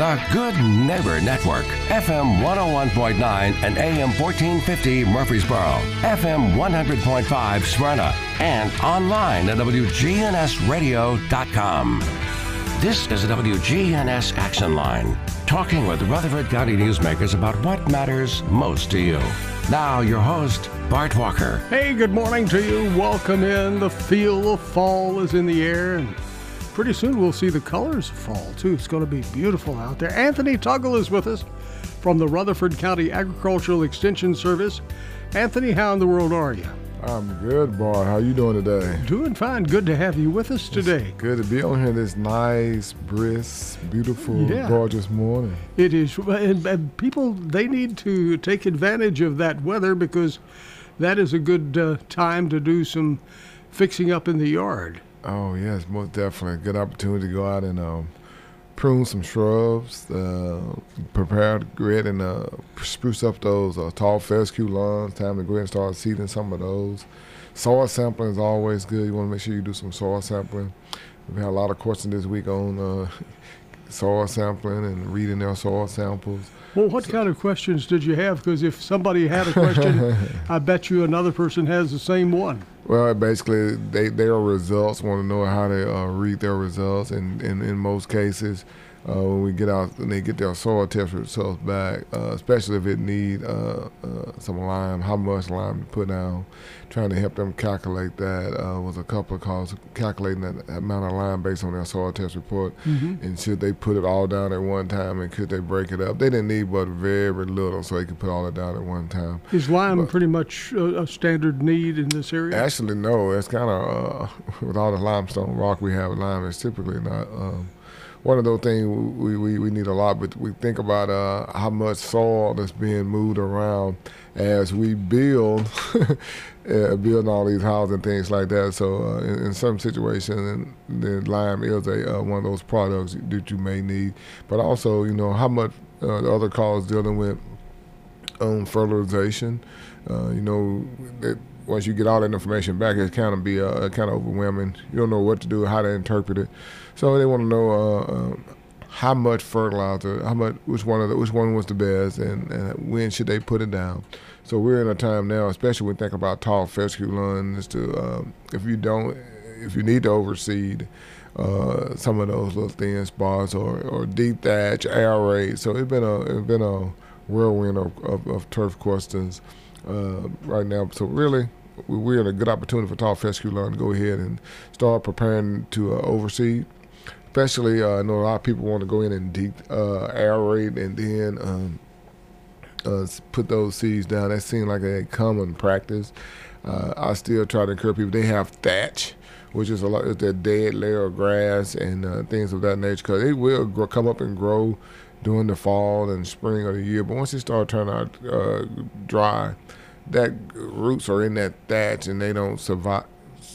The Good Neighbor Network, FM 101.9 and AM 1450 Murfreesboro, FM 100.5 Smyrna, and online at WGNSradio.com. This is the WGNS Action Line, talking with Rutherford County newsmakers about what matters most to you. Now, your host, Bart Walker. Hey, good morning to you. Welcome in. The feel of fall is in the air, pretty soon we'll see the colors fall, too. It's going to be beautiful out there. Anthony Tuggle is with us from the Rutherford County Agricultural Extension Service. Anthony, how in the world are you? I'm good, Bart. How are you doing today? Doing fine. Good to have you with us today. It's good to be on here this nice, brisk, beautiful, yeah. gorgeous morning. It is, and, and, people they need to take advantage of that weather because that is a good uh, time to do some fixing up in the yard. Oh yes, most definitely good opportunity to go out and um, prune some shrubs, uh, prepare the ahead and uh, spruce up those uh, tall fescue lawns. Time to go ahead and start seeding some of those. Soil sampling is always good. You want to make sure you do some soil sampling. We've had a lot of questions this week on uh, soil sampling and reading their soil samples. Well, what so, kind of questions did you have? Because if somebody had a question, I bet you another person has the same one. Well, basically, they their results want to know how to uh, read their results, and, and in most cases, uh, when we get out and they get their soil test results back, uh, especially if it need uh, uh, some lime, how much lime to put down. Trying to help them calculate that uh, was a couple of calls calculating that amount of lime based on their soil test report, mm-hmm. and should they put it all down at one time, and could they break it up? They didn't need but very little, so they could put all it down at one time. Is lime but, pretty much a, a, standard need in this area? Actually, no. It's kind of with all the limestone rock we have, lime is typically not. Um, one of those things we, we, we need a lot, but we think about uh, how much soil that's being moved around as we build, uh, all these houses and things like that. So uh, in, in, some situations, the lime is a uh, one of those products that you may need. But also, you know, how much uh, the other calls dealing with um, fertilization. Uh, you know, it, once you get all that information back, it kind of be uh, kind of overwhelming. You don't know what to do, how to interpret it. So they want to know uh, uh, how much fertilizer, how much, which one of the, which one was the best, and, and, when should they put it down. So we're in a time now, especially when we think about tall fescue lawns, to um, if you don't, if you need to overseed. Uh, some of those little thin spots or, or deep thatch, aerate. So it's been a it's been a whirlwind of, of, of turf questions uh, right now. So really, we're in a good opportunity for tall fescue lawn to go ahead and start preparing to uh, overseed. Especially, uh, I know a lot of people want to go in and deep uh, aerate and then um, uh, put those seeds down. That seems like a common practice. Uh, I still try to encourage people. They have thatch, which is a lot. It's a dead layer of grass and uh, things of that nature, because it will grow, come up and grow during the fall and spring of the year. But once it starts turning out uh, dry, that roots are in that thatch and they don't survive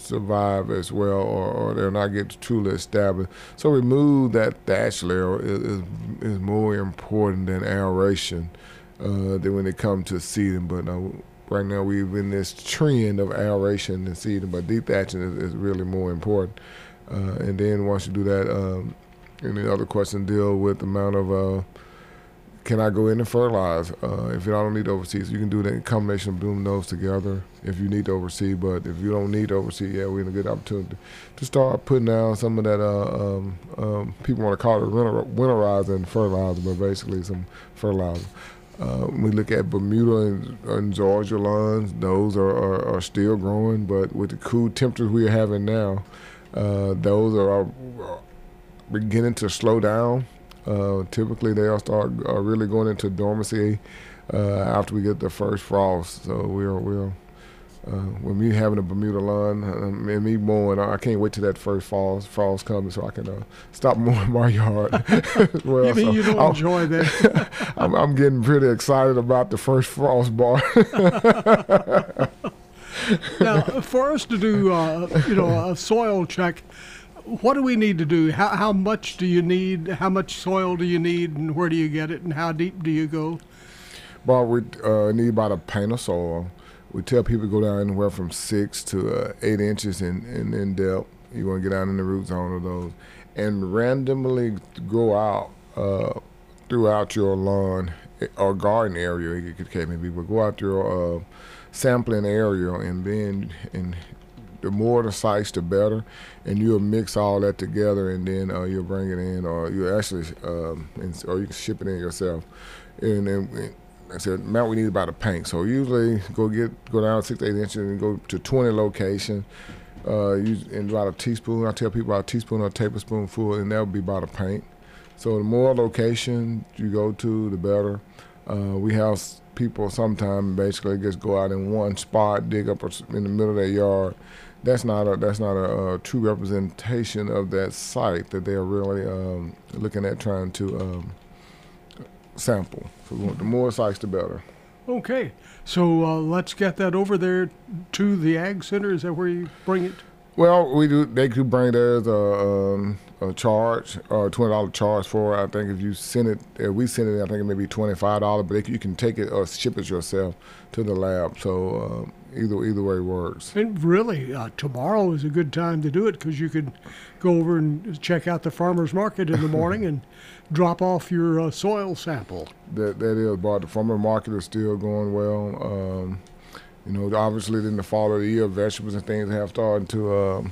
survive as well or, or they'll not get truly established. So remove that thatch layer is, is, more important than aeration uh, than when it comes to seeding. But right now we've in this trend of aeration and seeding, but deep thatching is, is really more important. Uh, and then once you do that, um, any other question deal with the amount of uh, can I go in and fertilize? Uh, if you don't need to oversee, so you can do that in combination of doing those together if you need to oversee. But if you don't need to oversee, yeah, we're in a good opportunity to start putting down some of that. Uh, um, um, people want to call it winter, winterizer and fertilizer, but basically some fertilizer. Uh, we look at Bermuda and, and zoysia lawns; those are, are, are, still growing, but with the cool temperatures we're having now, uh, those are, are beginning to slow down. Uh, typically, they'll start uh, really going into dormancy uh, after we get the first frost. So we're we're uh, when me having a Bermuda lawn um, and me mowing, I can't wait till that first frost comes so I can uh, stop mowing my yard. well, you mean so you don't I'll, enjoy that? I'm, I'm, getting pretty excited about the first frost Bart. now, for us to do, uh, you know, a soil check, what do we need to do? How, how much do you need? How much soil do you need, and where do you get it, and how deep do you go? Well, we uh, need about a pint of soil. We tell people to go down anywhere from six to uh, eight inches in, in, in depth. You want to get down in the root zone of those, and randomly go out uh, throughout your lawn eh, or garden area, it could maybe, but go out your uh, sampling area and then and the more the sites, the better. And you'll mix all that together, and then uh, you'll bring it in, or you actually, um, or you can ship it in yourself. And then I said, amount we need about a paint. So usually go get go down six eight inches and go to 20 locations. Uh, use and about a teaspoon. I tell people about a teaspoon or a tablespoonful, and that would be about a paint. So the more location you go to, the better. Uh, we have people sometimes basically just go out in one spot, dig up in the middle of their yard. That's not a that's not a, a true representation of that site that they're really um, looking at trying to um, sample. So the more sites, the better. Okay, so uh, let's get that over there to the Ag Center. Is that where you bring it? Well, we do. They could bring theirs a, um, a charge, or twenty dollar charge for. It. I think if you send it, if we send it, I think it may be twenty five dollars. But you can take it or ship it yourself to the lab. So uh, either either way works. And really, uh, tomorrow is a good time to do it because you could go over and check out the farmers market in the morning and drop off your uh, soil sample. That that is, but the farmer market is still going well. Um, you know, obviously in the fall of the year, vegetables and things have started to uh,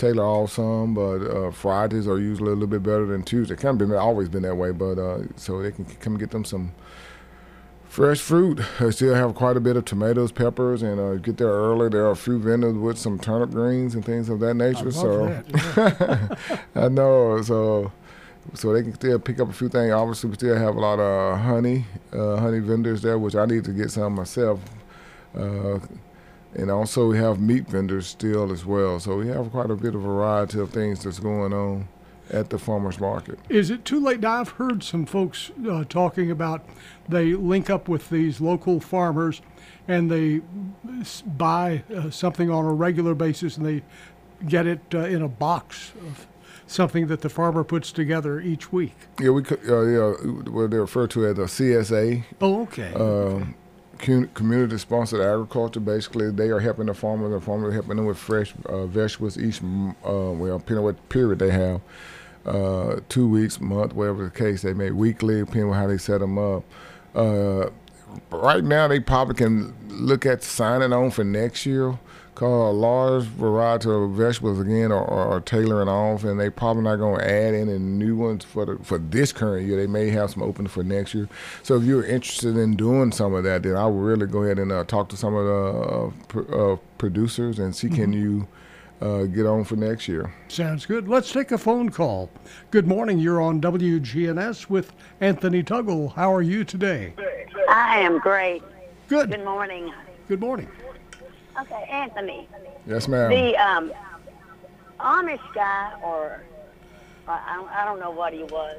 tailor off some, but uh, Fridays are usually a little bit better than Tuesday. Kind of been always been that way, but uh, so they can come get them some fresh fruit. I still have quite a bit of tomatoes, peppers, and uh, get there early. There are a few vendors with some turnip greens and things of that nature. so that, yeah. I know. So so they can still pick up a few things. Obviously, we still have a lot of honey, uh, honey vendors there, which I need to get some myself. And also we have meat vendors still as well. So we have quite a bit of variety of things that's going on at the farmers market. Is it too late? Now I've heard some folks uh, talking about they link up with these local farmers and they buy uh, something on a regular basis and they get it uh, in a box of something that the farmer puts together each week. Yeah, we could, uh, yeah, what they refer to as a CSA. Oh, okay. Um, community sponsored agriculture. Basically, they are helping the farmer. The farmer are helping them with fresh uh, vegetables each, uh, well, depending on what period they have, uh, two weeks, month, whatever the case they may, weekly, depending on how they set them up. Uh, right now, they probably can look at signing on for next year call a large variety of vegetables again are, are tailoring off, and they probably not going to add any new ones for the, for this current year. They may have some open for next year. So if you're interested in doing some of that, then I would really go ahead and uh, talk to some of the uh, pr- uh, producers and see mm-hmm. can you. Uh, get on for next year. Sounds good. Let's take a phone call. Good morning. You're on WGNS with Anthony Tuggle. How are you today? I am great. Good. Good morning. Good morning. Okay, Anthony. Yes, ma'am. The um, Amish guy, or I, I don't know what he was.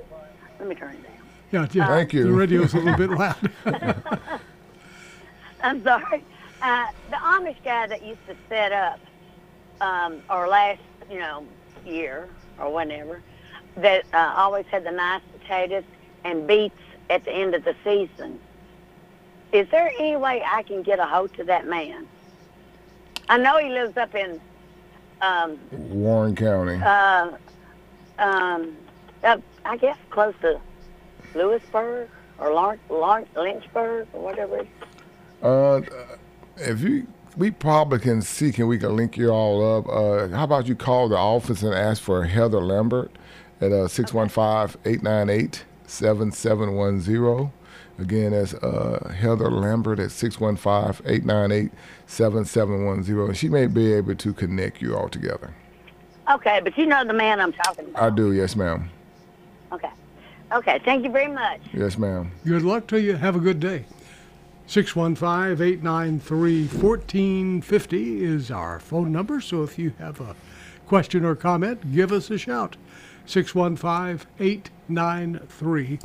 Let me turn it down. Yeah, yeah. Thank you. The radio's a little bit loud. I'm sorry. Uh, the Amish guy that used to set up, um, or last, you know, year or whenever, that uh, always had the nice potatoes and beets at the end of the season. Is there any way I can get a hold to that man? I know he lives up in um, Warren County. Uh, um, up, I guess close to Lewisburg or Lynchburg or whatever. Uh, if you, we probably can see, can we can link you all up. Uh, how about you call the office and ask for Heather Lambert at uh, 615-898-7710. Again, that's uh, Heather Lambert at 615 898 7710. And she may be able to connect you all together. Okay, but you know the man I'm talking about. I do, yes, ma'am. Okay. Okay, thank you very much. Yes, ma'am. Good luck to you. Have a good day. 615 893 1450 is our phone number. So if you have a question or comment, give us a shout. 615 893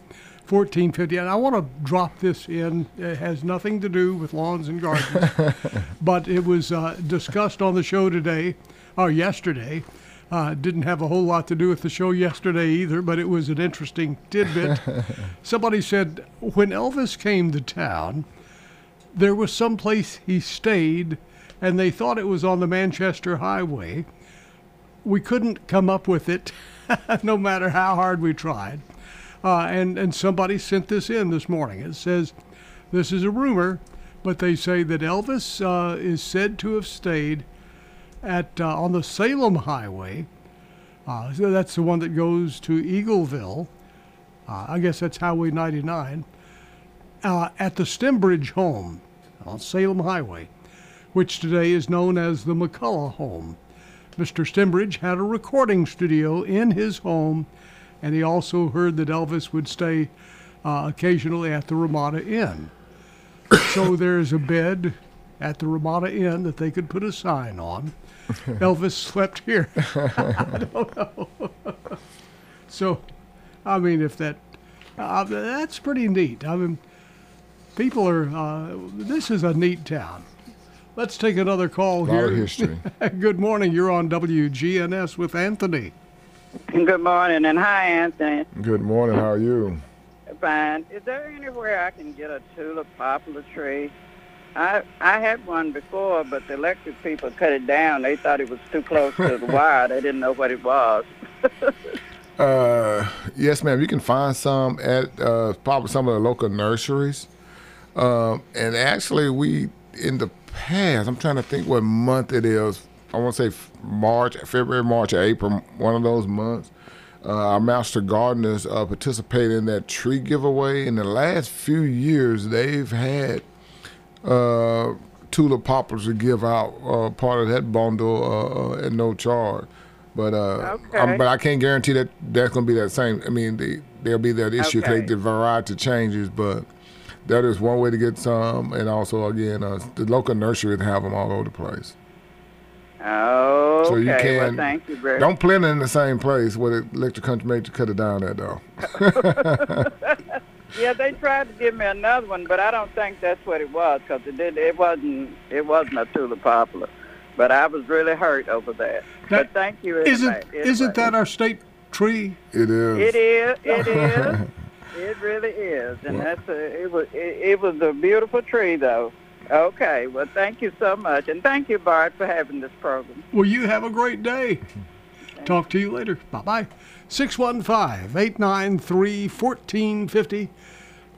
1450. And I want to drop this in. It has nothing to do with lawns and gardens, but it was uh, discussed on the show today or yesterday. Uh, didn't have a whole lot to do with the show yesterday either, but it was an interesting tidbit. Somebody said when Elvis came to town, there was some place he stayed, and they thought it was on the Manchester Highway. We couldn't come up with it, no matter how hard we tried. Uh, and, and somebody sent this in this morning. It says, This is a rumor, but they say that Elvis uh, is said to have stayed at uh, on the Salem Highway. Uh, so that's the one that goes to Eagleville. Uh, I guess that's Highway 99. Uh, at the Stembridge home on Salem Highway, which today is known as the McCullough home. Mr. Stembridge had a recording studio in his home, and he also heard that Elvis would stay uh, occasionally at the Ramada Inn. so there's a bed at the Ramada Inn that they could put a sign on. Elvis slept here. I don't know. so, I mean, if that, uh, that's pretty neat. I mean, people are, uh, this is a neat town. Let's take another call here. history. Good morning. You're on WGNS with Anthony. Good morning, and hi, Anthony. Good morning. How are you? Fine. Is there anywhere I can get a tulip poplar tree? I I had one before, but the electric people cut it down. They thought it was too close to the wire. They didn't know what it was. Uh, yes, ma'am. You can find some at uh, probably some of the local nurseries. Um, and actually, we in the past, I'm trying to think what month it is. I want to say March, February, March, or April, one of those months. Uh, our master gardeners uh, participate in that tree giveaway. In the last few years, they've had uh, tulip poplars to give out, uh, part of that bundle uh, uh, at no charge. But uh, Okay. um, but I can't guarantee that that's going to be that same. I mean, the, there'll be that issue because Okay. the variety changes, but that is one way to get some. And also, again, uh, the local nurseries have them all over the place. Oh, okay. So you well, can thank you very don't plant it in the same place where the electric country made you cut it down at though. Yeah, they tried to give me another one, but I don't think that's what it was because it did. It wasn't. It wasn't a tulip poplar. But I was really hurt over that. That- but thank you. Isn't anyway. isn't that our state tree? It is. It is. It is. it really is, and that's a. It was. It, it was a beautiful tree, though. Okay. Well, thank you so much, and thank you, Bart, for having this program. Well, you have a great day. Talk to you later. Bye bye. 615 893 1450.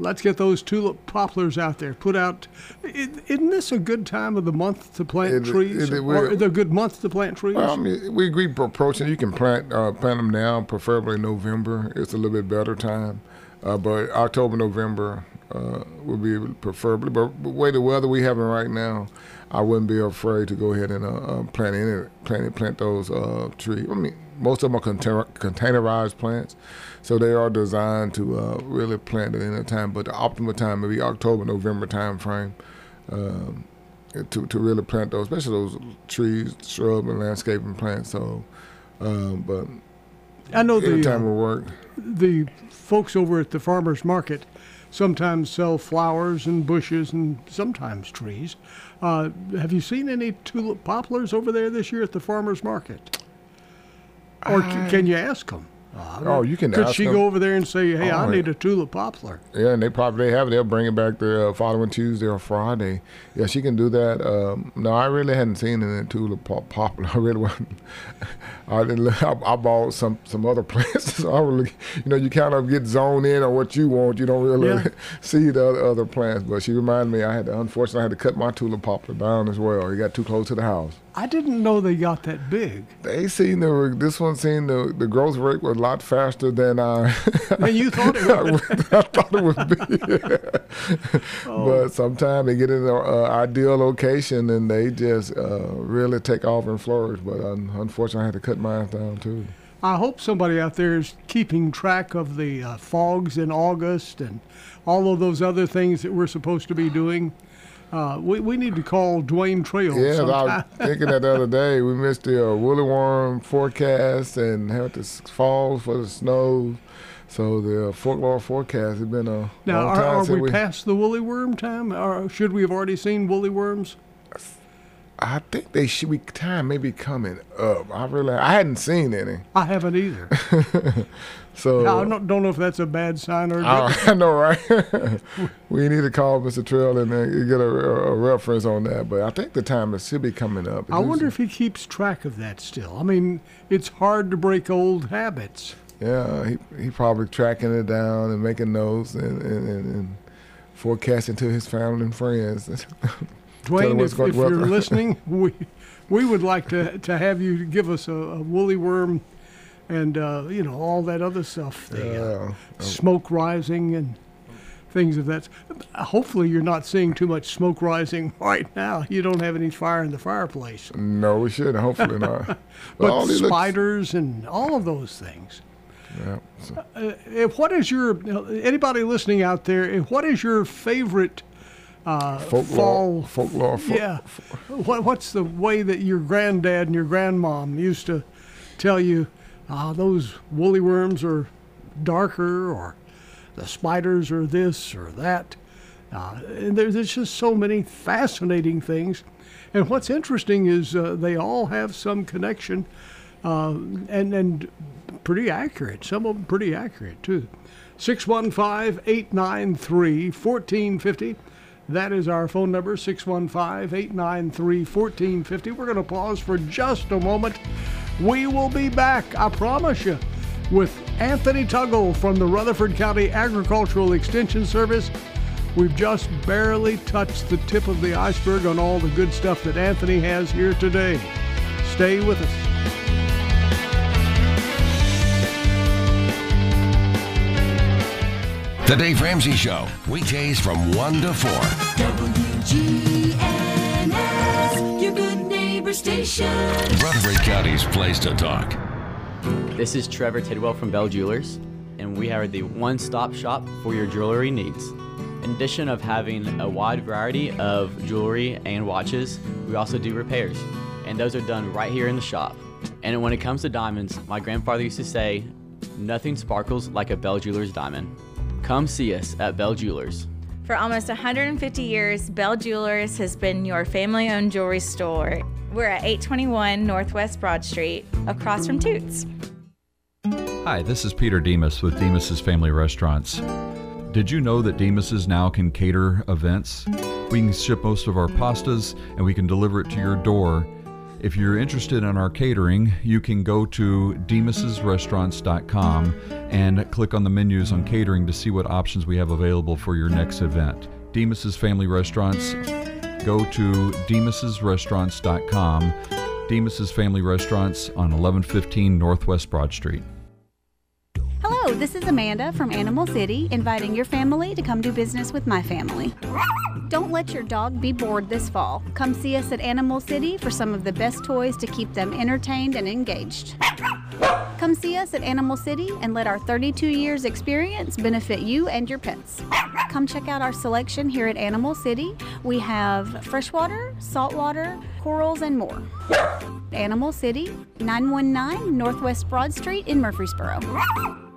Let's get those tulip poplars out there. Put out. Isn't this a good time of the month to plant It- trees? it- it or is it a good month to plant trees? Well, I mean, we agree for approaching. You can plant uh, plant them now, preferably November. It's a little bit better time, uh, but October, November uh, would be preferably. But the way the weather we having right now, I wouldn't be afraid to go ahead and uh, uh, plant any plant plant those uh, trees. I mean, most of them are container, containerized plants, so they are designed to uh, really plant at any time. But the optimal time would be October, November time frame. Um, to, to really plant those, especially those trees, shrub, and landscaping plants. So, um, but I know the, time will work. the folks over at the farmers market sometimes sell flowers and bushes and sometimes trees. Uh, have you seen any tulip poplars over there this year at the farmers market? Or can you ask them? Uh, Oh, you can Could she 'em. go over there and say, "Hey, I Oh, need yeah. a tulip poplar"? Yeah, and they probably have it. They'll bring it back the uh, following Tuesday or Friday. Yeah, she can do that. Um, no, I really hadn't seen in tulip pop- popular. I really wasn't. I didn't. look- I, I bought some some other plants. so I really, you know, you kind of get zoned in on what you want. You don't really Yeah. see the other, other plants. But she reminded me, I had to, unfortunately, I had to cut my tulip poplar down as well. It got too close to the house. I didn't know they got that big. They seen the this one seen the the growth rate was a lot faster than I. And you thought it I, would. would- I thought it would be. Oh. But sometimes they get in an uh, ideal location and they just uh, really take off and flourish. But un- unfortunately, I had to cut mine down too. I hope somebody out there is keeping track of the uh, fogs in August and all of those other things that we're supposed to be doing. Uh, we, we need to call Dwayne Trail Yeah, I was thinking that the other day. We missed the uh, woolly worm forecast and had the s- falls for the snow. So the uh, folklore forecast has been a Now, long are, time are since we past the woolly worm time? Or should we have already seen woolly worms? I think they should be time maybe coming up. I really I hadn't seen any. I haven't either. So I don't, don't know if that's a bad sign or I, not. I know, right? we need to call Mr. Trail and uh, get a, a reference on that. But I think the time is should be coming up. I wonder if he keeps track of that still. I mean, it's hard to break old habits. Yeah, he he probably tracking it down and making notes and, and, and, and forecasting to his family and friends. Dwayne, if, if you're listening, we we would like to to have you give us a, a woolly worm and uh, you know all that other stuff, the uh, smoke rising and things of that. Hopefully, you're not seeing too much smoke rising right now. You don't have any fire in the fireplace. No, we shouldn't. Hopefully not. but spiders looks... and all of those things. Yeah. So. Uh, what is your anybody listening out there? What is your favorite uh, folklore, fall folklore? Folk, yeah. What, what's the way that your granddad and your grandmom used to tell you? Ah, those woolly worms are darker, or the spiders are this or that. Uh, and there's, there's just so many fascinating things. And what's interesting is uh, they all have some connection uh, and, and pretty accurate. Some of them pretty accurate, too. 615 893 1450. That is our phone number, 615 893 1450. We're going to pause for just a moment. We will be back, I promise you, with Anthony Tuggle from the Rutherford County Agricultural Extension Service. We've just barely touched the tip of the iceberg on all the good stuff that Anthony has here today. Stay with us. The Dave Ramsey Show, weekdays from 1 to 4. WGNS, your good neighbor station. Rutherford County's place to talk. This is Trevor Tidwell from Bell Jewelers, and we are the one stop shop for your jewelry needs. In addition of having a wide variety of jewelry and watches, we also do repairs, and those are done right here in the shop. And when it comes to diamonds, my grandfather used to say, nothing sparkles like a Bell Jewelers diamond. Come see us at Bell Jewelers. For almost 150 years, Bell Jewelers has been your family owned jewelry store. We're at 821 Northwest Broad Street, across from Toots. Hi, this is Peter Demos with Demos's Family Restaurants. Did you know that Demos's now can cater events? We can ship most of our pastas and we can deliver it to your door. If you're interested in our catering, you can go to demos'srestaurants.com and click on the menus on catering to see what options we have available for your next event. Demos's Family Restaurants, go to demos'srestaurants.com. Demos's Family Restaurants on 1115 Northwest Broad Street. This is Amanda from Animal City, inviting your family to come do business with my family. Don't let your dog be bored this fall. Come see us at Animal City for some of the best toys to keep them entertained and engaged. Come see us at Animal City and let our 32 years experience benefit you and your pets. Come check out our selection here at Animal City. We have freshwater, saltwater, corals, and more. Animal City, 919 Northwest Broad Street in Murfreesboro.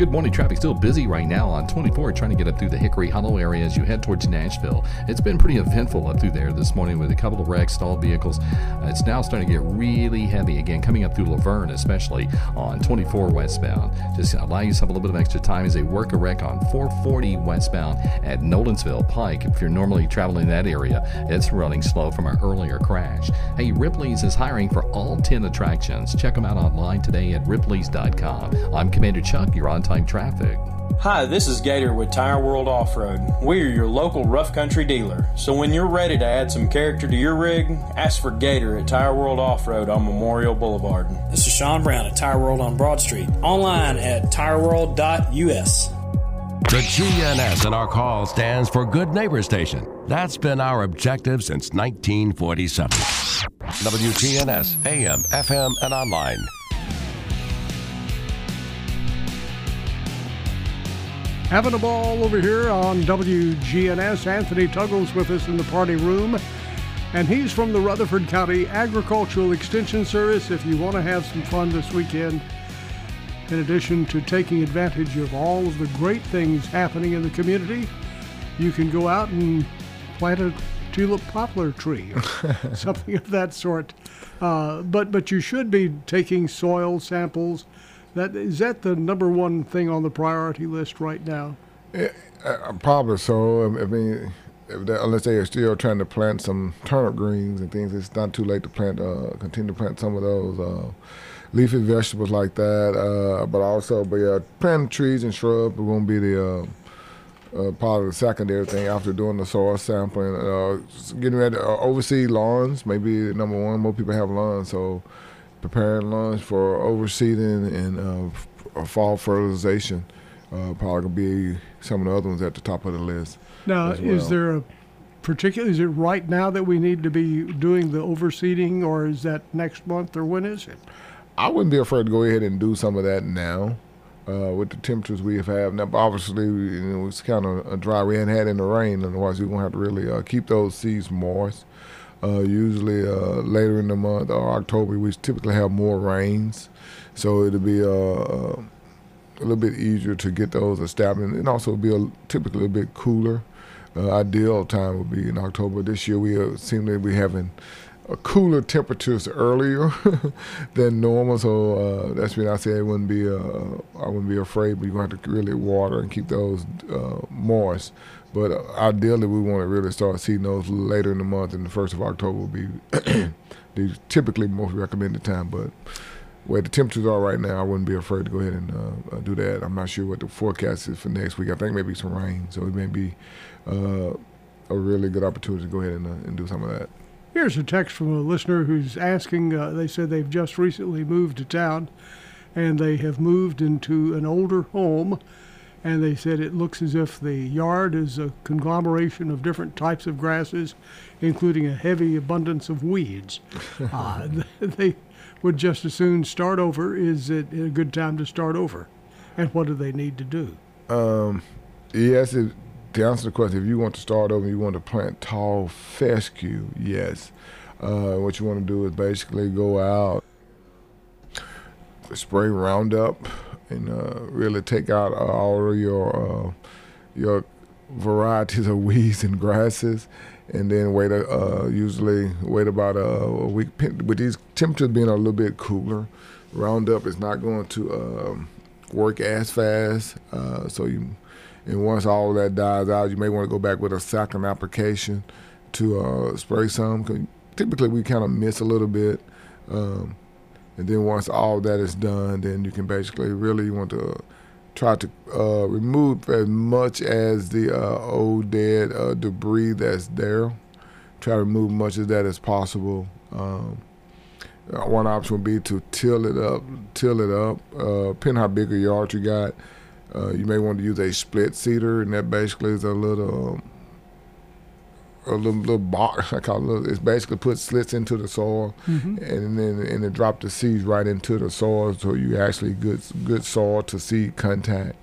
Good morning. Traffic still busy right now on 24, trying to get up through the Hickory Hollow area as you head towards Nashville. It's been pretty eventful up through there this morning with a couple of wrecks, stalled vehicles. Uh, it's now starting to get really heavy again, coming up through La Vergne, especially on 24 westbound. Just allow yourself a little bit of extra time as they work a wreck on 440 westbound at Nolensville Pike. If you're normally traveling that area, it's running slow from an earlier crash. Hey, Ripley's is hiring for all 10 attractions. Check them out online today at ripleys.com. I'm Commander Chuck. You're on time traffic. Hi, this is Gator with Tire World Off Road. We are your local rough country dealer. So when you're ready to add some character to your rig, ask for Gator at Tire World Off Road on Memorial Boulevard. This is Sean Brown at Tire World on Broad Street. Online at tireworld.us. The GNS in our call stands for Good Neighbor Station. That's been our objective since 1947. WGNS, AM, FM, and online. Having a ball over here on WGNS. Anthony Tuggle's with us in the party room. And he's from the Rutherford County Agricultural Extension Service. If you want to have some fun this weekend, in addition to taking advantage of all of the great things happening in the community, you can go out and plant a tulip poplar tree, something of that sort. Uh, but but you should be taking soil samples that is that the number one thing on the priority list right now? Yeah, uh, probably so. I mean, unless they are still trying to plant some turnip greens and things, it's not too late to plant. Uh, continue to plant some of those. Uh, leafy vegetables like that. Uh, but also, but yeah, planting trees and shrubs are going to be the uh, uh, part of the secondary thing after doing the soil sampling. Uh, getting ready to uh, oversee lawns, maybe number one. More people have lawns, so preparing lawns for overseeding and uh, fall fertilization uh, probably gonna be some of the other ones at the top of the list. Now, as is there a particular? Is it right now that we need to be doing the overseeding, or is that next month, or when is it? I wouldn't be afraid to go ahead and do some of that now. Uh, with the temperatures we have had now, obviously you know, it's kind of a dry. We hadn't had any rain, otherwise we're gonna have to really uh, keep those seeds moist. Uh, usually uh, later in the month or October, we typically have more rains, so it'll be uh, uh, a little bit easier to get those established, and also be a, typically a bit cooler. Uh, ideal time would be in October. This year we uh, seem to be having cooler temperatures earlier than normal, so uh, that's when I say it wouldn't be. Uh, I wouldn't be afraid, but gonna have to really water and keep those uh, moist. But uh, ideally, we want to really start seeing those later in the month, and the first of October will be the typically most recommended time. But where the temperatures are right now, I wouldn't be afraid to go ahead and uh, uh, do that. I'm not sure what the forecast is for next week. I think maybe some rain, so it may be uh, a really good opportunity to go ahead and, uh, and do some of that. Here's a text from a listener who's asking. Uh, they said they've just recently moved to town, and they have moved into an older home, and they said it looks as if the yard is a conglomeration of different types of grasses, including a heavy abundance of weeds. uh, they would just as soon start over. Is it a good time to start over? And what do they need to do? Um, yes, it, to answer the question, if you want to start over, you want to plant tall fescue, yes. Uh, what you want to do is basically go out, spray Roundup, and uh, really take out uh, all of your uh, your varieties of weeds and grasses, and then wait. Uh, usually wait about a, a week. With these temperatures being a little bit cooler, Roundup is not going to um, work as fast. Uh, so you, and once all that dies out, you may want to go back with a second application to uh, spray some. 'Cause typically, we kind of miss a little bit. Um, and then once all that is done, then you can basically really want to try to uh, remove as much as the uh, old dead uh, debris that's there. Try to remove much of that as possible. Um, uh, one option would be to till it up, till it up. Uh, depending how big a yard you got, uh, you may want to use a slit seeder, and that basically is a little. Um, a little, little box, I call it. Little, it's basically put slits into the soil, Mhm. and then and then drop the seeds right into the soil, so you actually good good soil to seed contact,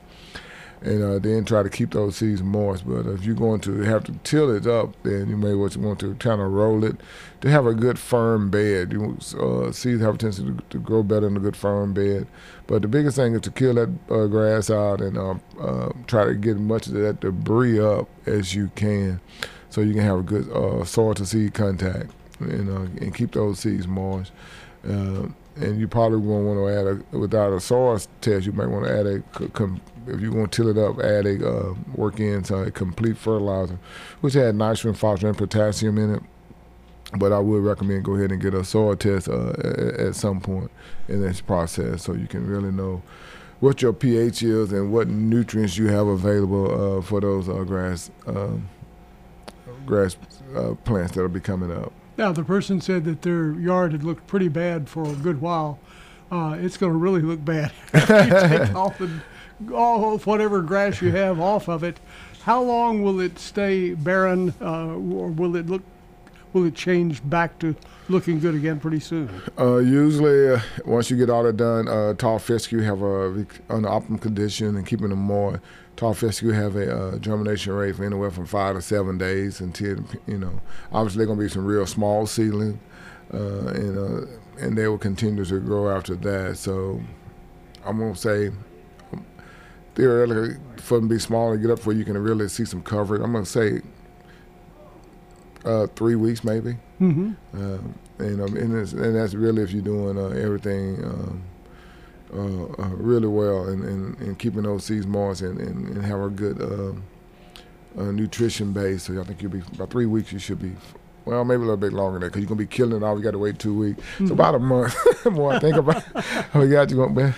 and uh, then try to keep those seeds moist. But if you're going to have to till it up, then you may want to kind of roll it to have a good firm bed. You uh, seeds have a tendency to, to grow better in a good firm bed. But the biggest thing is to kill that uh, grass out and uh, uh, try to get as much of that debris up as you can so you can have a good uh, soil to seed contact and, uh, and keep those seeds moist. And you probably won't want to add a without a soil test. You might want to add a com, if you want to till it up, add a uh, work in so a complete fertilizer, which had nitrogen, phosphorus, and potassium in it. But I would recommend go ahead and get a soil test uh, at, at some point in this process, so you can really know what your pH is and what nutrients you have available uh, for those uh, grass um, grass uh, plants that'll be coming up. Now, the person said that their yard had looked pretty bad for a good while. Uh, it's going to really look bad. You take all, the, all whatever grass you have off of it. How long will it stay barren, uh, or will it look? Will it change back to looking good again pretty soon? Uh, usually, uh, once you get all that done, uh, tall fescue have a on optimum condition and keeping them more. Tall fescue have a uh, germination rate for anywhere from five to seven days until you know. Obviously, they're gonna be some real small seedling, uh, and and they will continue to grow after that. So, I'm gonna say theoretically for them to be small and get up where you can really see some coverage. I'm gonna say uh, three weeks maybe. Mhm. Um, and um, and, and that's really if you're doing uh, everything um, uh, uh, really well and, and, and keeping those seeds moist and, and, have a good um, uh, nutrition base. So I think you'll be about three weeks. You should be well, maybe a little bit longer than that because you're gonna be killing it all. You got to wait two weeks. Mhm. So about a month more. I think about. we got you going. But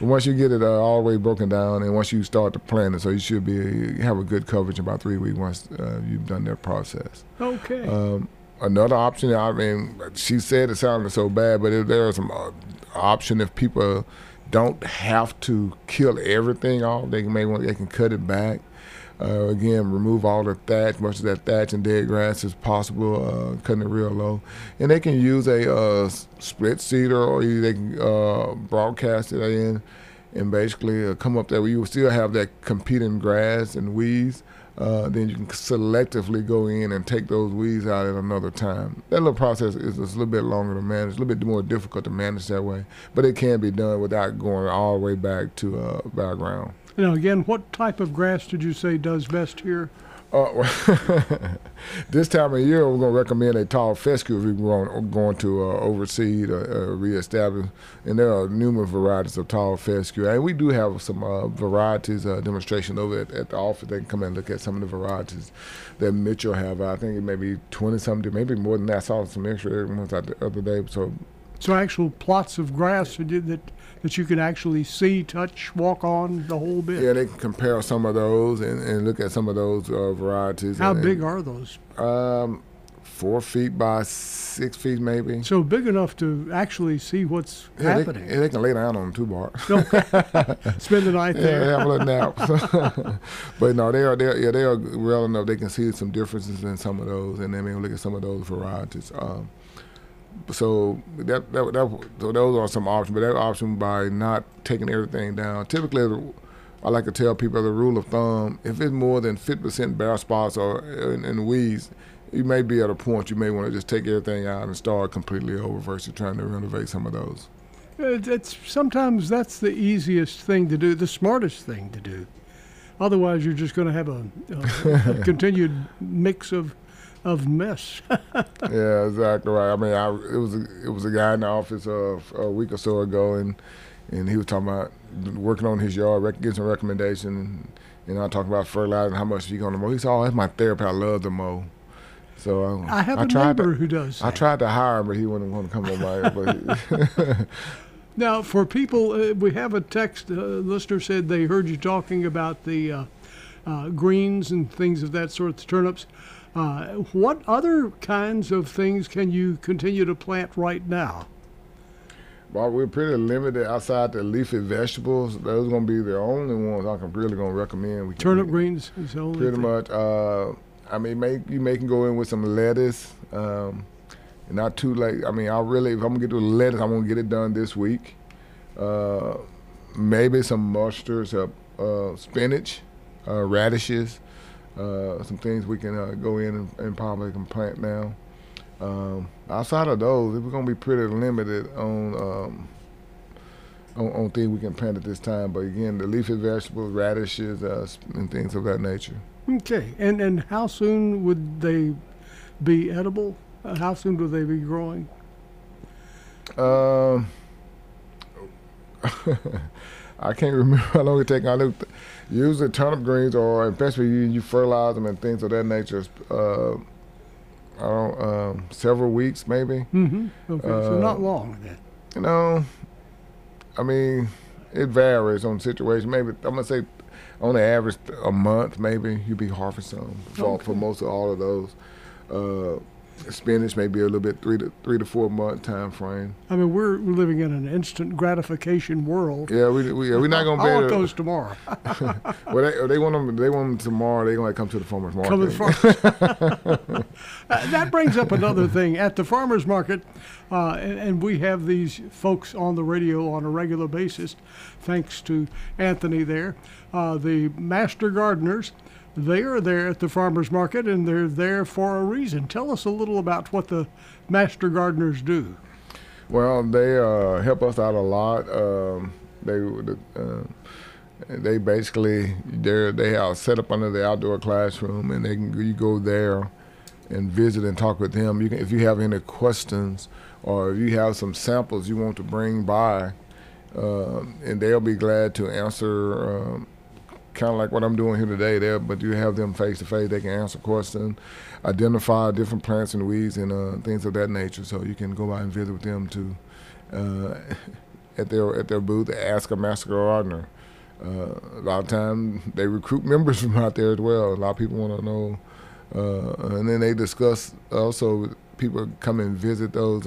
once you get it uh, all the way broken down, and once you start to plan it, so you should be you have a good coverage in about three weeks once uh, you've done that process. Okay. Um, another option, I mean, she said it sounded so bad, but if there is some uh, option if people don't have to kill everything off, they may want they can cut it back. Uh, again, remove all the thatch, much of that thatch and dead grass as possible, uh, cutting it real low. And they can use a uh, slit seeder or they can uh, broadcast it in and basically uh, come up there you will still have that competing grass and weeds. Uh, then you can selectively go in and take those weeds out at another time. That little process is a little bit longer to manage, a little bit more difficult to manage that way, but it can be done without going all the way back to uh, background. Now, again, what type of grass did you say does best here? Uh, this time of year, we're going to recommend a tall fescue if we're going, going to uh, overseed or uh, reestablish. And there are numerous varieties of tall fescue. And we do have some uh, varieties uh, demonstration over at, at the office. They can come and look at some of the varieties that Mitchell have. I think it may be 20 something, maybe more than that. I saw some extra ones out the other day. So So actual plots of grass that that you can actually see, touch, walk on the whole bit. yeah, they can compare some of those and, and look at some of those uh, varieties. How and- big are those? Um, four feet by six feet, maybe. So big enough to actually see what's Yeah, they, happening. yeah, they can lay down on too, Bart. Spend the night there. Yeah, have a little nap. but no, they are they are, yeah they are well enough. They can see some differences in some of those, and then maybe look at some of those varieties. Um, so that, that, that so those are some options, but that option by not taking everything down. Typically, I like to tell people the rule of thumb: if it's more than fifty percent bare spots or in, in weeds, you may be at a point you may want to just take everything out and start completely over versus trying to renovate some of those. It's, sometimes that's the easiest thing to do, the smartest thing to do. Otherwise, you're just going to have a, a, a continued mix of of mess. yeah, exactly right. I mean, I, it was a, it was a guy in the office uh, a week or so ago, and and he was talking about working on his yard, rec- getting some recommendation, and I talked about fertilizer and how much he going to mow. He said, "Oh, that's my therapy. I love to mow." So uh, I have a tried neighbor to, who does I tried to hire him, but he wouldn't want to come on my. Now, for people, uh, we have a text. Uh, listener said they heard you talking about the uh, uh, greens and things of that sort, the turnips. Uh, what other kinds of things can you continue to plant right now? Well, we're pretty limited outside the leafy vegetables. Those are going to be the only ones I can really going to recommend. We Turnip greens is the only pretty thing. much. Uh, I mean, may, you may can go in with some lettuce. Um, and not too late. I mean, I really, if I'm gonna get to the lettuce, I'm gonna get it done this week. Uh, maybe some mustards, uh, uh, spinach, uh, radishes, uh, some things we can uh, go in and, and probably can plant now. Um, outside of those, we're gonna be pretty limited on, um, on on things we can plant at this time. But again, the leafy vegetables, radishes, uh, and things of that nature. Okay, and and how soon would they be edible? Uh, how soon would they be growing? Um, I can't remember how long it take. I look, usually turnip greens, or especially you, you fertilize them and things of that nature. Uh, I don't um, several weeks maybe. Mm-hmm. Okay, so Uh, not long then. You know, I mean, it varies on the situation. Maybe I'm gonna say, on the average, a month maybe you'd be harvesting them for, for most of all of those. Uh, spinach may be a little bit three to three to four month time frame. I mean, we're we're living in an instant gratification world. Yeah, we, we we're not gonna I want to- those tomorrow. well, they, they want them. They want them tomorrow. They gonna come to the farmers market. Come to the farmers. Uh, that brings up another thing. At the farmers market, uh, and, and we have these folks on the radio on a regular basis, thanks to Anthony there. Uh, the master gardeners, they are there at the farmers market, and they're there for a reason. Tell us a little about what the master gardeners do. Well, they uh, help us out a lot. Um, they uh, they basically they they are set up under the outdoor classroom, and they can you go there and visit and talk with them. You can, if you have any questions or if you have some samples you want to bring by, uh, and they'll be glad to answer um, kind of like what I'm doing here today. There, but you have them face to face. They can answer questions, identify different plants and weeds and uh, things of that nature. So you can go by and visit with them to uh, at their at their booth. Ask a master gardener. Uh, a lot of times they recruit members from out there as well. A lot of people want to know, uh, and then they discuss also. People come and visit those.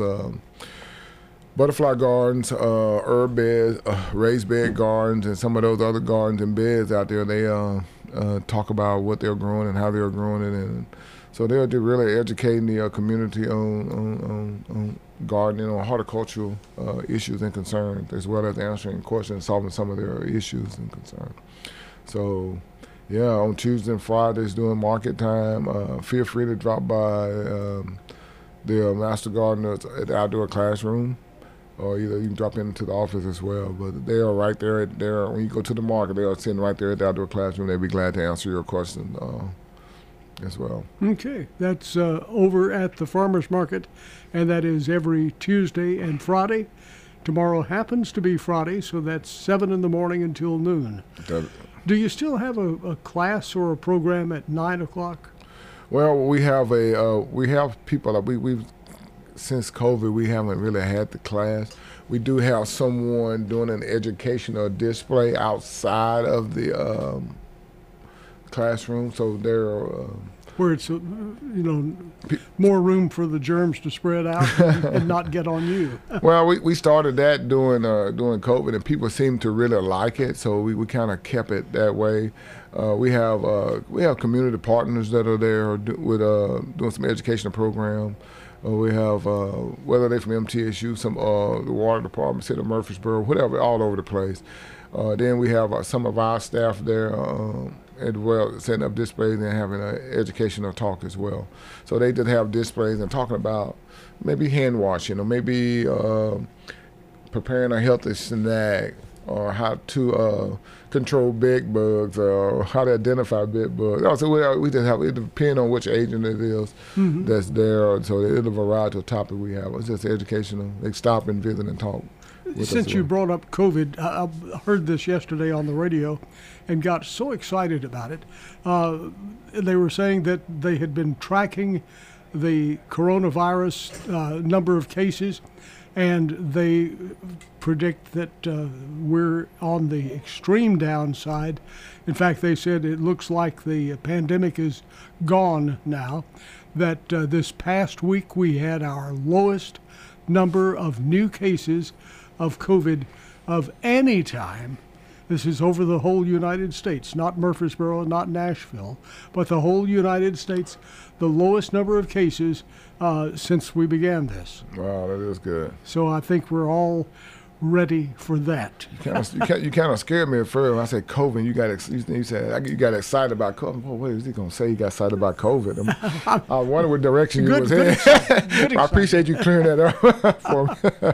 Butterfly gardens, uh, herb beds, uh, raised bed gardens, and some of those other gardens and beds out there. They uh, uh, talk about what they're growing and how they're growing it, and so they're really educating the uh, community on, on, on, on gardening, on horticultural uh, issues and concerns, as well as answering questions, solving some of their issues and concerns. So. Yeah, on Tuesdays and Fridays during market time, uh, feel free to drop by um, the Master Gardeners at the outdoor classroom or either you can drop into the office as well. But they are right there. At, there when you go to the market, they are sitting right there at the outdoor classroom. They'd be glad to answer your question uh, as well. Okay, that's uh, over at the farmers market, and that is every Tuesday and Friday. Tomorrow happens to be Friday, so that's seven in the morning until noon. That- Do you still have a, a class or a program at nine o'clock? Well, we have a uh, we have people that we we've since COVID we haven't really had the class. We do have someone doing an educational display outside of the um, classroom, so they're. Uh, Where it's, uh, you know, more room for the germs to spread out and, and not get on you. well, we, we started that during uh, during COVID, and people seemed to really like it, so we, we kind of kept it that way. Uh, we have uh, we have community partners that are there do, with uh, doing some educational program. Uh, we have uh, whether they're from MTSU, some uh, the water department, city of Murfreesboro, whatever, all over the place. Uh, then we have uh, some of our staff there um, as well, setting up displays and having an educational talk as well. So they did have displays and talking about maybe hand washing or maybe uh, preparing a healthy snack or how to uh, control bed bugs or how to identify bed bugs. Also, we, we just have it depends on which agent it is Mhm. that's there. So it's a variety of topic we have. It's just educational. They stop and visit and talk. Since you well. brought up COVID, I, I heard this yesterday on the radio and got so excited about it. Uh, they were saying that they had been tracking the coronavirus uh, number of cases, and they predict that uh, we're on the extreme downside. In fact, they said it looks like the pandemic is gone now. That uh, this past week we had our lowest number of new cases of COVID of any time. This is over the whole United States, not Murfreesboro, not Nashville, but the whole United States, the lowest number of cases uh, since we began this. Wow, that is good. So I think we're all ready for that. You kind of you you kind of scared me at first when I said COVID. You got ex- you, you said you got excited about COVID. Oh, what is he gonna say? You got excited about COVID? I wonder what direction you Good- was good in. I appreciate you clearing that up for me.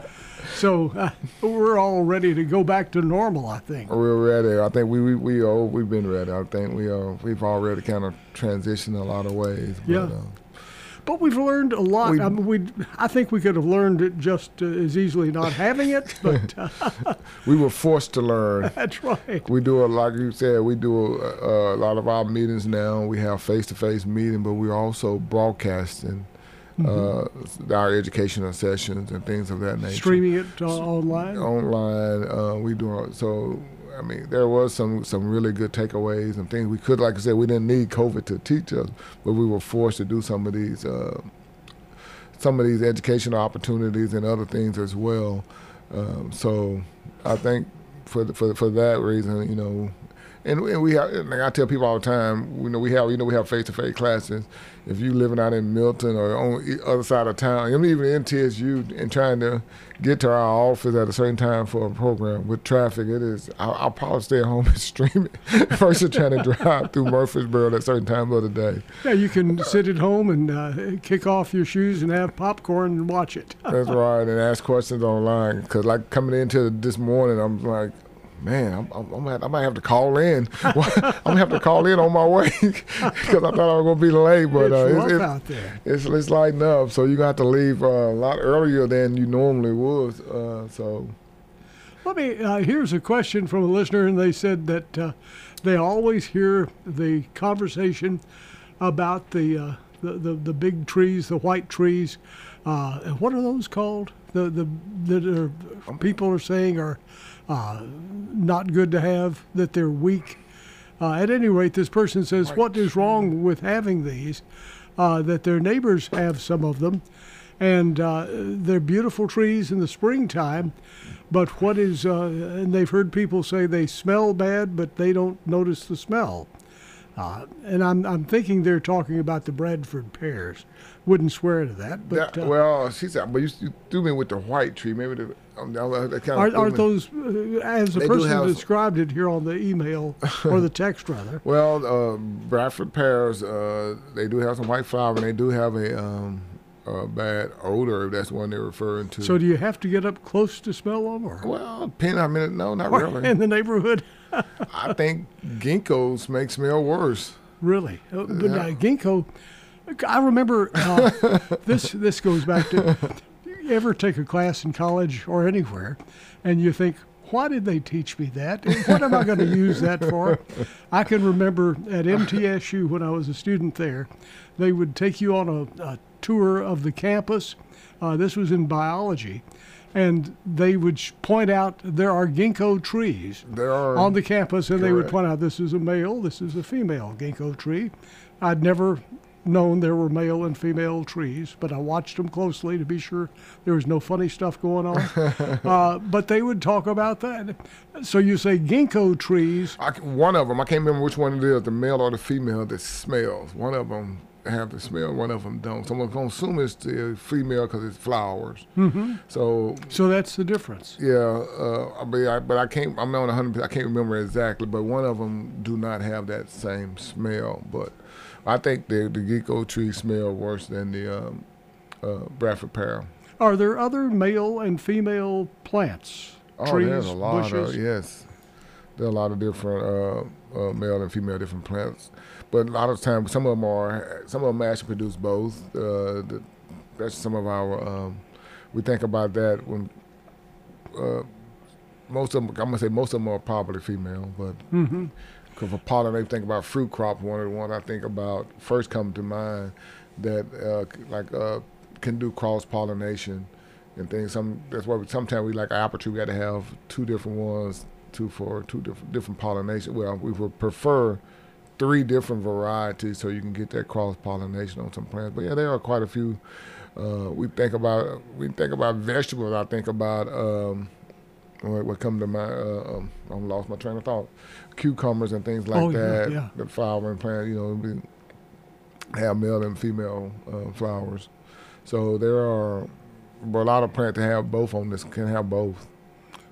So uh, we're all ready to go back to normal, I think. We're ready. I think we we we are, we've been ready. I think we are we've already kind of transitioned a lot of ways. But, Yeah. uh, But we've learned a lot. We- I, mean, we, I think we could have learned it just uh, as easily not having it, but uh, we were forced to learn. that's right. We do a like you said. We do a, a lot of our meetings now. We have face to face meeting, but we're also broadcasting uh, our educational sessions and things of that nature. Streaming it uh, online. online. Uh, we do so. I mean, there was some some really good takeaways and things we could, like I said, we didn't need COVID to teach us, but we were forced to do some of these uh, some of these educational opportunities and other things as well. Um, so I think for the, for for that reason, you know, and, and we have, like I tell people all the time, you know, we have you know we have face to face classes. If you living out in Milton or on the other side of town, I mean, even in TSU, and trying to get to our office at a certain time for a program with traffic, it is. I'll, I'll probably stay at home and stream it versus trying to drive through Murfreesboro at a certain time of the day. Yeah, you can sit at home and uh, kick off your shoes and have popcorn and watch it. That's right, and ask questions online. Cause like coming into this morning, I'm like, man, I'm, I'm, I'm gonna- I might have to call in. I'm gonna have to call in on my way because I thought I was gonna be late. But It's uh, rough it's, out there. It's, it's lighting up, so you got to leave uh, a lot earlier than you normally would. Uh, so Let me. Uh, here's a question from a listener, and they said that uh, they always hear the conversation about the, uh, the, the the big trees, the white trees. Uh, what are those called? The the that are people are saying are uh, not good to have. That they're weak. Uh, at any rate, this person says, "What is wrong with having these?" Uh, that their neighbors have some of them, and uh, they're beautiful trees in the springtime. But what is, uh, and they've heard people say they smell bad, but they don't notice the smell. Uh, and I'm, I'm thinking they're talking about the Bradford pears. Wouldn't swear to that, but That- uh, well, she said, but you, you threw me with the white tree. Maybe the, um, kind are, are those, uh, as the They person have- described it here on the email or the text rather? Well, uh, Bradford pears, uh, they do have some white flower, and they do have a, um, a bad odor. If that's one they're referring to. So do you have to get up close to smell them, or well, depending on minute, no, not or really. in the neighborhood? I think ginkgos make smell worse. Really, but Yeah. uh, ginkgo. I remember uh, this. This goes back to ever take a class in college or anywhere, and you think, why did they teach me that? And What am I going to use that for? I can remember at MTSU when I was a student there, they would take you on a, a tour of the campus. Uh, this was in biology. And they would point out there are ginkgo trees There are on the campus, and they would point out this is a male, this is a female ginkgo tree. I'd never known there were male and female trees, but I watched them closely to be sure there was no funny stuff going on. uh, but they would talk about that. So you say ginkgo trees. I, one of them, I can't remember which one it is, the male or the female that smells. One of them have the smell, one of them don't. So I'm going to assume it's the female because it's flowers. hmm So So that's the difference. yeah, uh, I mean, I, but I can't. I'm not 100. I can't remember exactly, but one of them do not have that same smell. But I think the the ginkgo tree smell worse than the um, uh, Bradford pear. Are there other male and female plants? Oh, trees, there's a lot bushes? of yes. There are a lot of different uh, uh, male and female different plants, but a lot of times some of them are some of them actually produce both. Uh, the, that's some of our. Um, we think about that when uh, most of them. I'm gonna say most of them are probably female, but Mhm. Because for pollen, they think about fruit crop. One of the ones I think about first come to mind that uh, like uh, can do cross pollination and things. Some that's why sometimes we like apple tree. We got to have two different ones, two for two different different pollination. Well, we would prefer three different varieties so you can get that cross pollination on some plants. But yeah, there are quite a few. Uh, we think about we think about vegetables. I think about. Um, what, what come to my Uh, um, I lost my train of thought. Cucumbers and things like Oh, that. yeah. The flowering plant, you know, have male and female uh, flowers. So there are a lot of plants that have both on this can have both.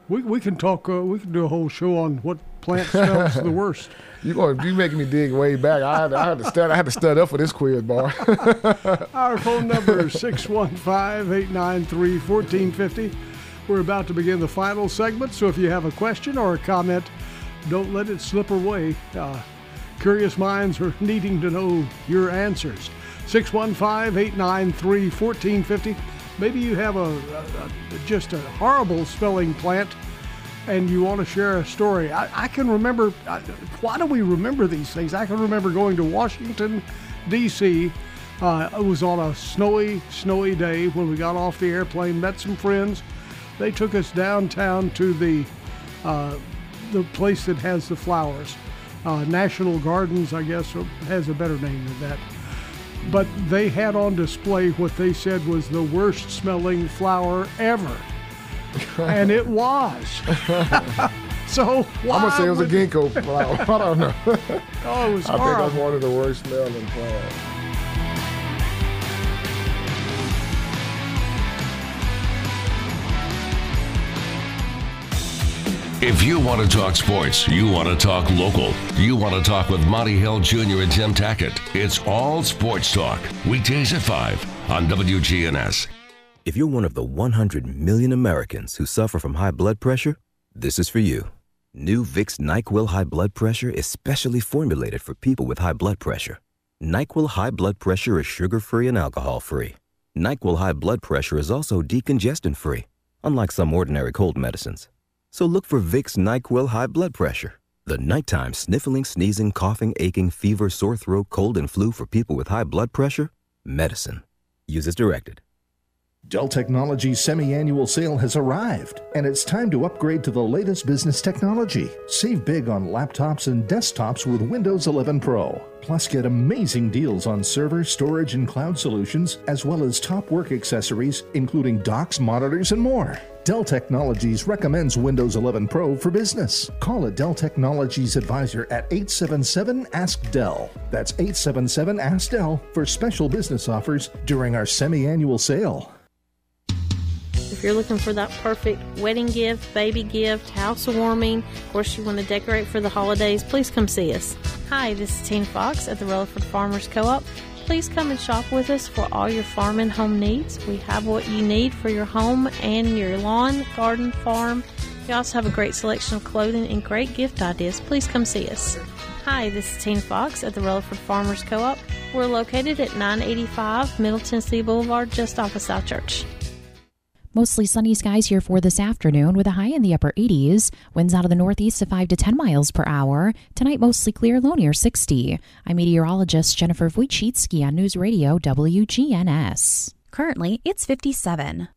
We, we can talk. Uh, we can do a whole show on what plant smells the worst. You going? You making me dig way back? I had, I had to stud. I had to stud up for this quiz, Bart. Our phone number is 615-893-1450. We're about to begin the final segment, so if you have a question or a comment, don't let it slip away. Uh, curious minds are needing to know your answers. 615-893-1450. Maybe you have a, a, a just a horrible spelling plant and you want to share a story. I, I can remember, I, why do we remember these things? I can remember going to Washington, D.C. Uh, it was on a snowy, snowy day when we got off the airplane, met some friends. They took us downtown to the, uh, the place that has the flowers. Uh, National Gardens, I guess, has a better name than that. But they had on display what they said was the worst smelling flower ever. and it was. so I'm gonna say it was a ginkgo flower. I don't know. Oh, it was I think horrible. that's one of the worst smelling plants. If you want to talk sports, you want to talk local, you want to talk with Monty Hill Jr. and Tim Tackett, it's all sports talk. Weekdays at 5 on WGNS. If you're one of the 100 million Americans who suffer from high blood pressure, this is for you. New Vicks NyQuil High Blood Pressure is specially formulated for people with high blood pressure. NyQuil High Blood Pressure is sugar-free and alcohol-free. NyQuil High Blood Pressure is also decongestant-free, unlike some ordinary cold medicines. So look for Vicks NyQuil High Blood Pressure, the nighttime sniffling, sneezing, coughing, aching, fever, sore throat, cold, and flu for people with high blood pressure medicine. Use as directed. Dell Technologies semi-annual sale has arrived, and it's time to upgrade to the latest business technology. Save big on laptops and desktops with Windows 11 Pro. Plus, get amazing deals on server, storage, and cloud solutions, as well as top work accessories, including docks, monitors, and more. Dell Technologies recommends Windows 11 Pro for business. Call a Dell Technologies advisor at 877 Ask Dell. That's 877 Ask Dell for special business offers during our semi annual sale. If you're looking for that perfect wedding gift, baby gift, housewarming, of course, you want to decorate for the holidays, please come see us. Hi, this is Tina Fox at the Rutherford Farmers Co op. Please come and shop with us for all your farm and home needs. We have what you need for your home and your lawn, garden, farm. We also have a great selection of clothing and great gift ideas. Please come see us. Hi, this is Tina Fox at the Rutherford Farmers Co op. We're located at 985 Middle Tennessee Boulevard, just off of South Church. Mostly sunny skies here for this afternoon with a high in the upper 80s. Winds out of the northeast of 5 to 10 miles per hour. Tonight, mostly clear, low near 60. I'm meteorologist Jennifer Wojcicki on News Radio WGNS. Currently, it's 57.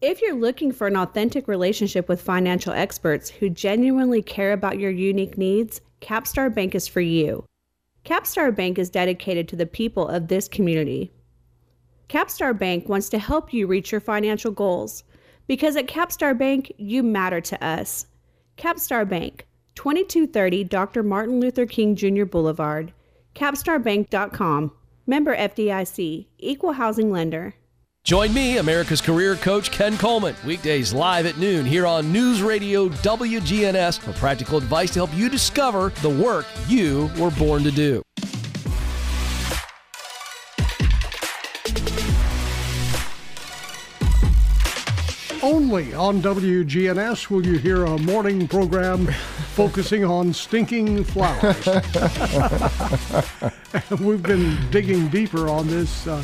If you're looking for an authentic relationship with financial experts who genuinely care about your unique needs, Capstar Bank is for you. Capstar Bank is dedicated to the people of this community. Capstar Bank wants to help you reach your financial goals because at Capstar Bank, you matter to us. Capstar Bank, 2230 Dr. Martin Luther King Jr. Boulevard, capstarbank.com. Member FDIC, Equal Housing Lender. Join me, America's career coach Ken Coleman, weekdays live at noon here on News Radio WGNS for practical advice to help you discover the work you were born to do. Only on WGNS will you hear a morning program focusing on stinking flowers. We've been digging deeper on this. Uh,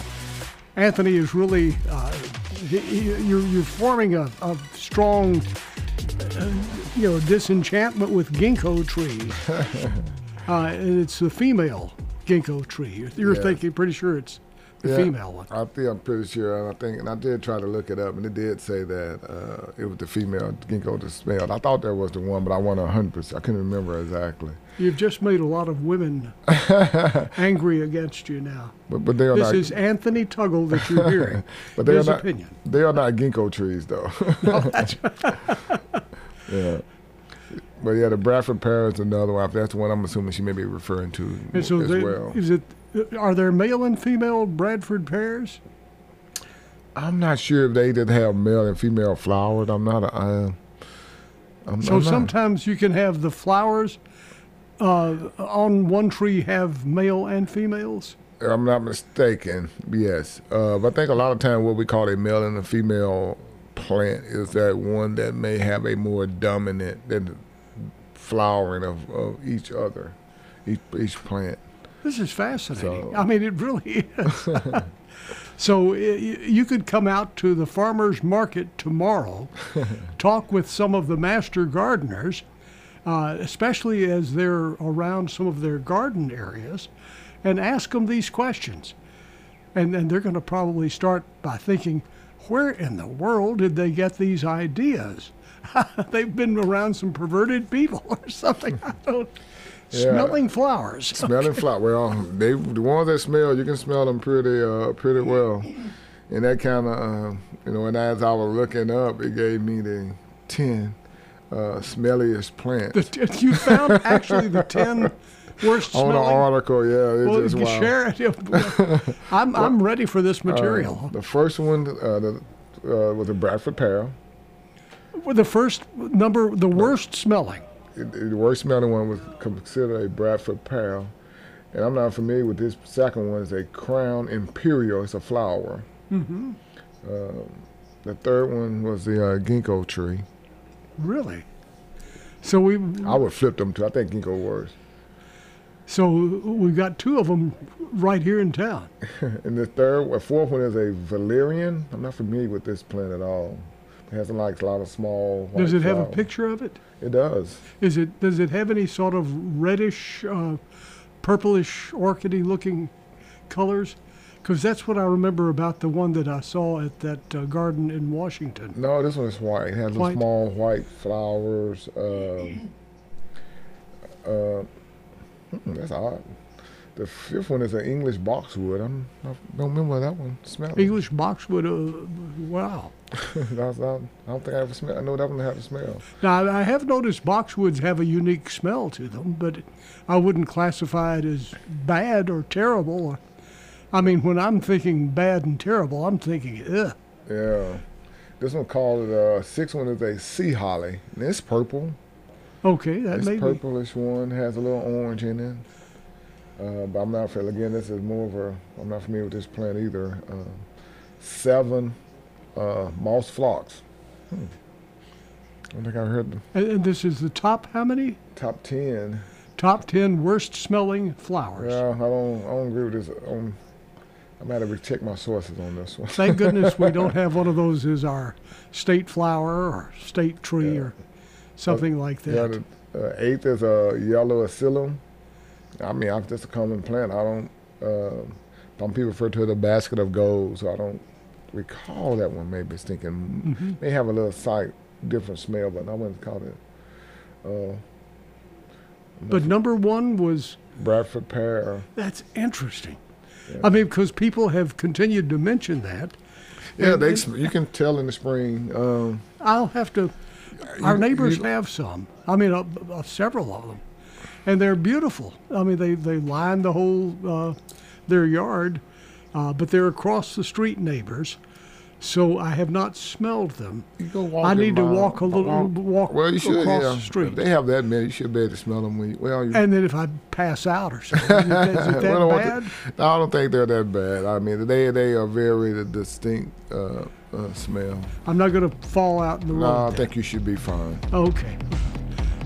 Anthony is really, uh, you're, you're, forming a, a strong, uh, you know, disenchantment with ginkgo trees. Uh, and it's the female ginkgo tree. You're Yeah. thinking, pretty sure it's the Yeah, female one. I think I'm pretty sure. I think, and I did try to look it up, and it did say that uh, it was the female ginkgo that smelled. I thought that was the one, but I wasn't 100. percent I couldn't remember exactly. You've just made a lot of women angry against you now. But but they are This not. is Anthony Tuggle that you're hearing. but they are not. opinion. They are not ginkgo trees, though. yeah. But yeah, the Bradford pear is another one. That's the one I'm assuming she may be referring to And so as they, well. is it? Are there male and female Bradford pears? I'm not sure if they did have male and female flowers. I'm not. A, I, I'm, So I'm not- sometimes you can have the flowers uh, on one tree have male and females. I'm not mistaken, yes. Uh, but I think a lot of time what we call a male and a female plant is that one that may have a more dominant than flowering of, of each other, each each plant. This is fascinating. So- I mean, it really is. so y- you could come out to the farmers market tomorrow, talk with some of the master gardeners, uh, especially as they're around some of their garden areas, and ask them these questions. And then they're going to probably start by thinking, where in the world did they get these ideas? They've been around some perverted people or something. I don't. Yeah. Smelling flowers. Smelling flower. Well, they the ones that smell, you can smell them pretty uh, pretty well. And that kind of, uh, you know, and as I was looking up, it gave me the ten uh, smelliest plants. The you found actually the ten worst on the smelling. article. Yeah, well, just share it. I'm I'm ready for this material. Uh, the first one uh, the, uh, was a Bradford pear. Well, the first number, the worst smelling. It- it- the worst smelling one was considered a Bradford pear. And I'm not familiar with this second one. It's a Crown Imperial. It's a flower. hmm Um, the third one was the uh, ginkgo tree. Really? So we I would flip them too. I think ginkgo worse. So we've got two of them right here in town. and the third, the fourth one is a valerian. I'm not familiar with this plant at all, It has like a lot of small. Does it have a picture of it? It does. Is it does it have any sort of reddish, uh, purplish, orchidy looking colors? Because that's what I remember about the one that I saw at that uh, garden in Washington. No, this one is white. It has White. small white flowers. Um, uh, hmm, that's odd. The fifth one is an English boxwood. I'm, I don't remember that one. Smell. English boxwood. Uh, wow. That's not, I don't think I ever smell. I know that one had a smell. Now I have noticed boxwoods have a unique smell to them, but I wouldn't classify it as bad or terrible. I mean, when I'm thinking bad and terrible, I'm thinking, ugh. Yeah. This one called it. Uh, sixth one is a sea holly. And it's purple. Okay, that It's may be. purplish one has a little orange in it. Uh, but I'm not familiar. Again, this is more of a. I'm not familiar with this plant either. Uh, seven uh, moss phlox. Hmm. I don't think I heard the And, and this is the top how many? top ten. Top ten worst smelling flowers. Yeah, I don't. I don't agree with this. Um, I'm gonna have to check my sources on this one. Thank goodness we don't have one of those as our state flower or state tree or something like that. Yeah, the uh, eighth is a yellow alyssum. I mean, I'm just a common plant. I don't. Uh, some people refer to it as a basket of gold, so I don't recall that one. Maybe it's thinking Mhm. may have a little slight different smell, but I wouldn't call it. Uh, But number one was Bradford pear. that's interesting. I mean, because people have continued to mention that. Yeah, And- they. and You can tell in the spring. Um, I'll have to. Our neighbors have some. I mean, uh, uh, several of them, and they're beautiful. I mean, they they line the whole uh, their yard, uh, but they're across the street neighbors. So I have not smelled them. You go walk I need to my- walk a little walk well, you should. across Yeah, the street. If they have that many. You should be able to smell them. When you, well, you, And then if I pass out or something, is it that, is it that Well, I don't bad? to- no, I don't think they're that bad. I mean, they they are very distinct uh, uh, smell. I'm not going to fall out in the No, road. I think you should be fine. Okay.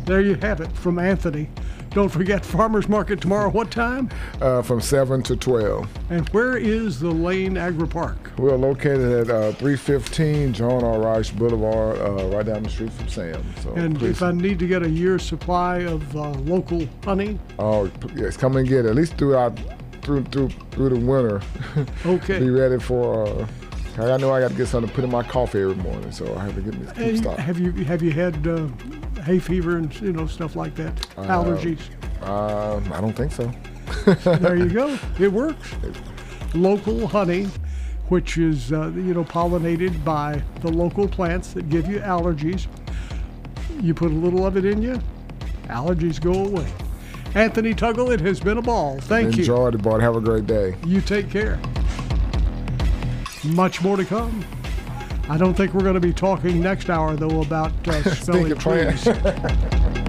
There you have it from Anthony. Don't forget Farmers Market tomorrow. What time? Uh, from seven to twelve. And where is the Lane Agri Park? We are located at uh, 315 John R. Rice Boulevard, uh, right down the street from Sam. So And please, if I need to get a year's supply of uh, local honey, oh yes, come and get it. At least throughout through through through the winter. Okay. be ready for. I know I got to get something to put in my coffee every morning, so I have to get me keep and have you have you had uh, hay fever and you know stuff like that? Uh, Allergies. Um, I don't think so. there you go. It works. Local honey, which is uh, you know pollinated by the local plants that give you allergies. You put a little of it in you, allergies go away. Anthony Tuggle, it has been a ball. Thank you. Enjoy the board. Have a great day. You take care. Much more to come. I don't think we're going to be talking next hour though about uh, plant. trees.